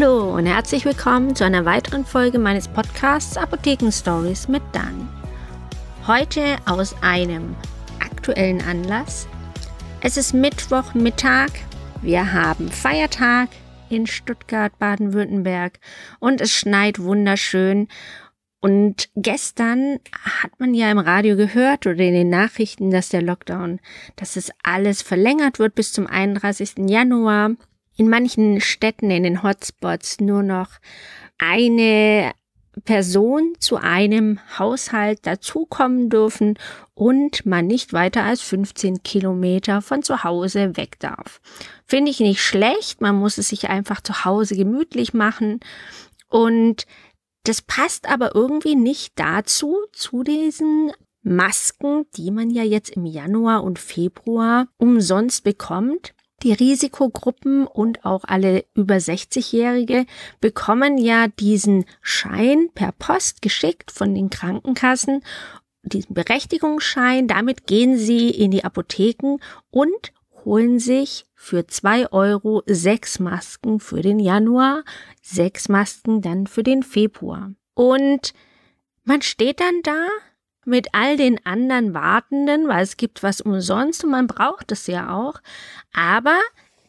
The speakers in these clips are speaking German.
Hallo und herzlich willkommen zu einer weiteren Folge meines Podcasts Apotheken Stories mit Dani. Heute aus einem aktuellen Anlass. Es ist Mittwochmittag, wir haben Feiertag in Stuttgart, Baden-Württemberg und es schneit wunderschön. Und gestern hat man ja im Radio gehört oder in den Nachrichten, dass der Lockdown, dass es alles verlängert wird bis zum 31. Januar in manchen Städten, in den Hotspots nur noch eine Person zu einem Haushalt dazukommen dürfen und man nicht weiter als 15 Kilometer von zu Hause weg darf. Finde ich nicht schlecht, man muss es sich einfach zu Hause gemütlich machen und das passt aber irgendwie nicht dazu, zu diesen Masken, die man ja jetzt im Januar und Februar umsonst bekommt. Die Risikogruppen und auch alle über 60-Jährige bekommen ja diesen Schein per Post geschickt von den Krankenkassen, diesen Berechtigungsschein. Damit gehen sie in die Apotheken und holen sich für zwei Euro sechs Masken für den Januar, sechs Masken dann für den Februar. Und man steht dann da mit all den anderen Wartenden, weil es gibt was umsonst und man braucht es ja auch. Aber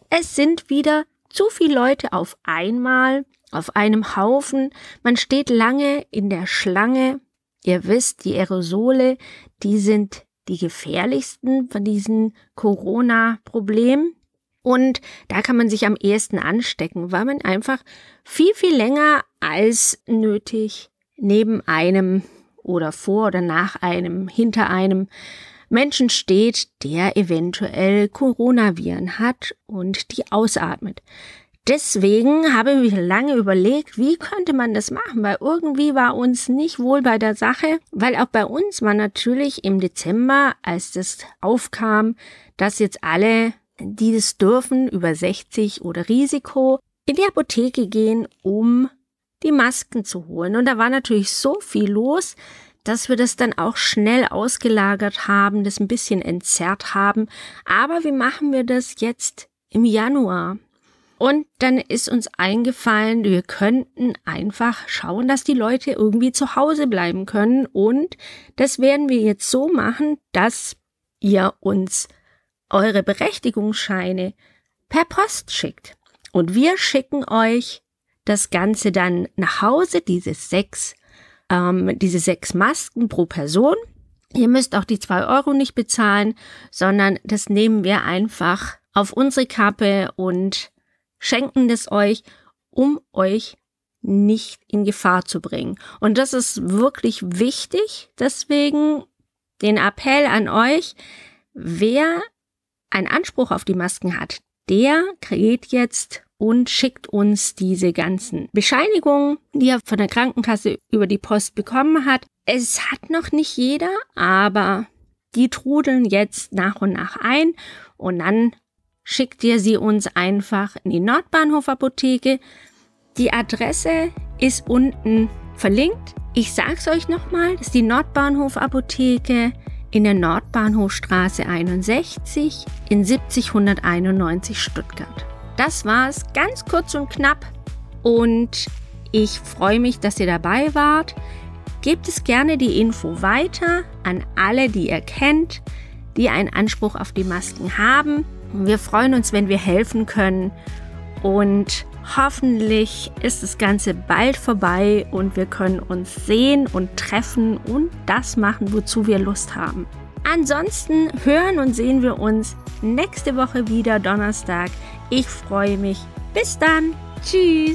es sind wieder zu viele Leute auf einmal, auf einem Haufen. Man steht lange in der Schlange. Ihr wisst, die Aerosole, die sind die gefährlichsten von diesen Corona-Problemen. Und da kann man sich am ehesten anstecken, weil man einfach viel, viel länger als nötig neben einem oder vor oder nach einem, hinter einem Menschen steht, der eventuell Coronaviren hat und die ausatmet. Deswegen habe ich lange überlegt, wie könnte man das machen, weil irgendwie war uns nicht wohl bei der Sache, weil auch bei uns war natürlich im Dezember, als das aufkam, dass jetzt alle, die das dürfen, über 60 oder Risiko, in die Apotheke gehen, um die Masken zu holen. Und da war natürlich so viel los, dass wir das dann auch schnell ausgelagert haben, das ein bisschen entzerrt haben. Aber wie machen wir das jetzt im Januar? Und dann ist uns eingefallen, wir könnten einfach schauen, dass die Leute irgendwie zu Hause bleiben können. Und das werden wir jetzt so machen, dass ihr uns eure Berechtigungsscheine per Post schickt. Und wir schicken euch das Ganze dann nach Hause, diese sechs, ähm, diese sechs Masken pro Person. Ihr müsst auch die zwei Euro nicht bezahlen, sondern das nehmen wir einfach auf unsere Kappe und schenken das euch, um euch nicht in Gefahr zu bringen. Und das ist wirklich wichtig. Deswegen den Appell an euch, wer einen Anspruch auf die Masken hat, der kriegt jetzt und schickt uns diese ganzen Bescheinigungen, die er von der Krankenkasse über die Post bekommen hat. Es hat noch nicht jeder, aber die trudeln jetzt nach und nach ein und dann schickt ihr sie uns einfach in die Nordbahnhof Apotheke. Die Adresse ist unten verlinkt. Ich sag's euch nochmal, das ist die Nordbahnhof Apotheke in der Nordbahnhofstraße 61 in 7091 Stuttgart. Das war's, ganz kurz und knapp. Und ich freue mich, dass ihr dabei wart. Gebt es gerne die Info weiter an alle, die ihr kennt, die einen Anspruch auf die Masken haben. Wir freuen uns, wenn wir helfen können. Und hoffentlich ist das Ganze bald vorbei und wir können uns sehen und treffen und das machen, wozu wir Lust haben. Ansonsten hören und sehen wir uns nächste Woche wieder Donnerstag. Ich freue mich. Bis dann. Tschüss.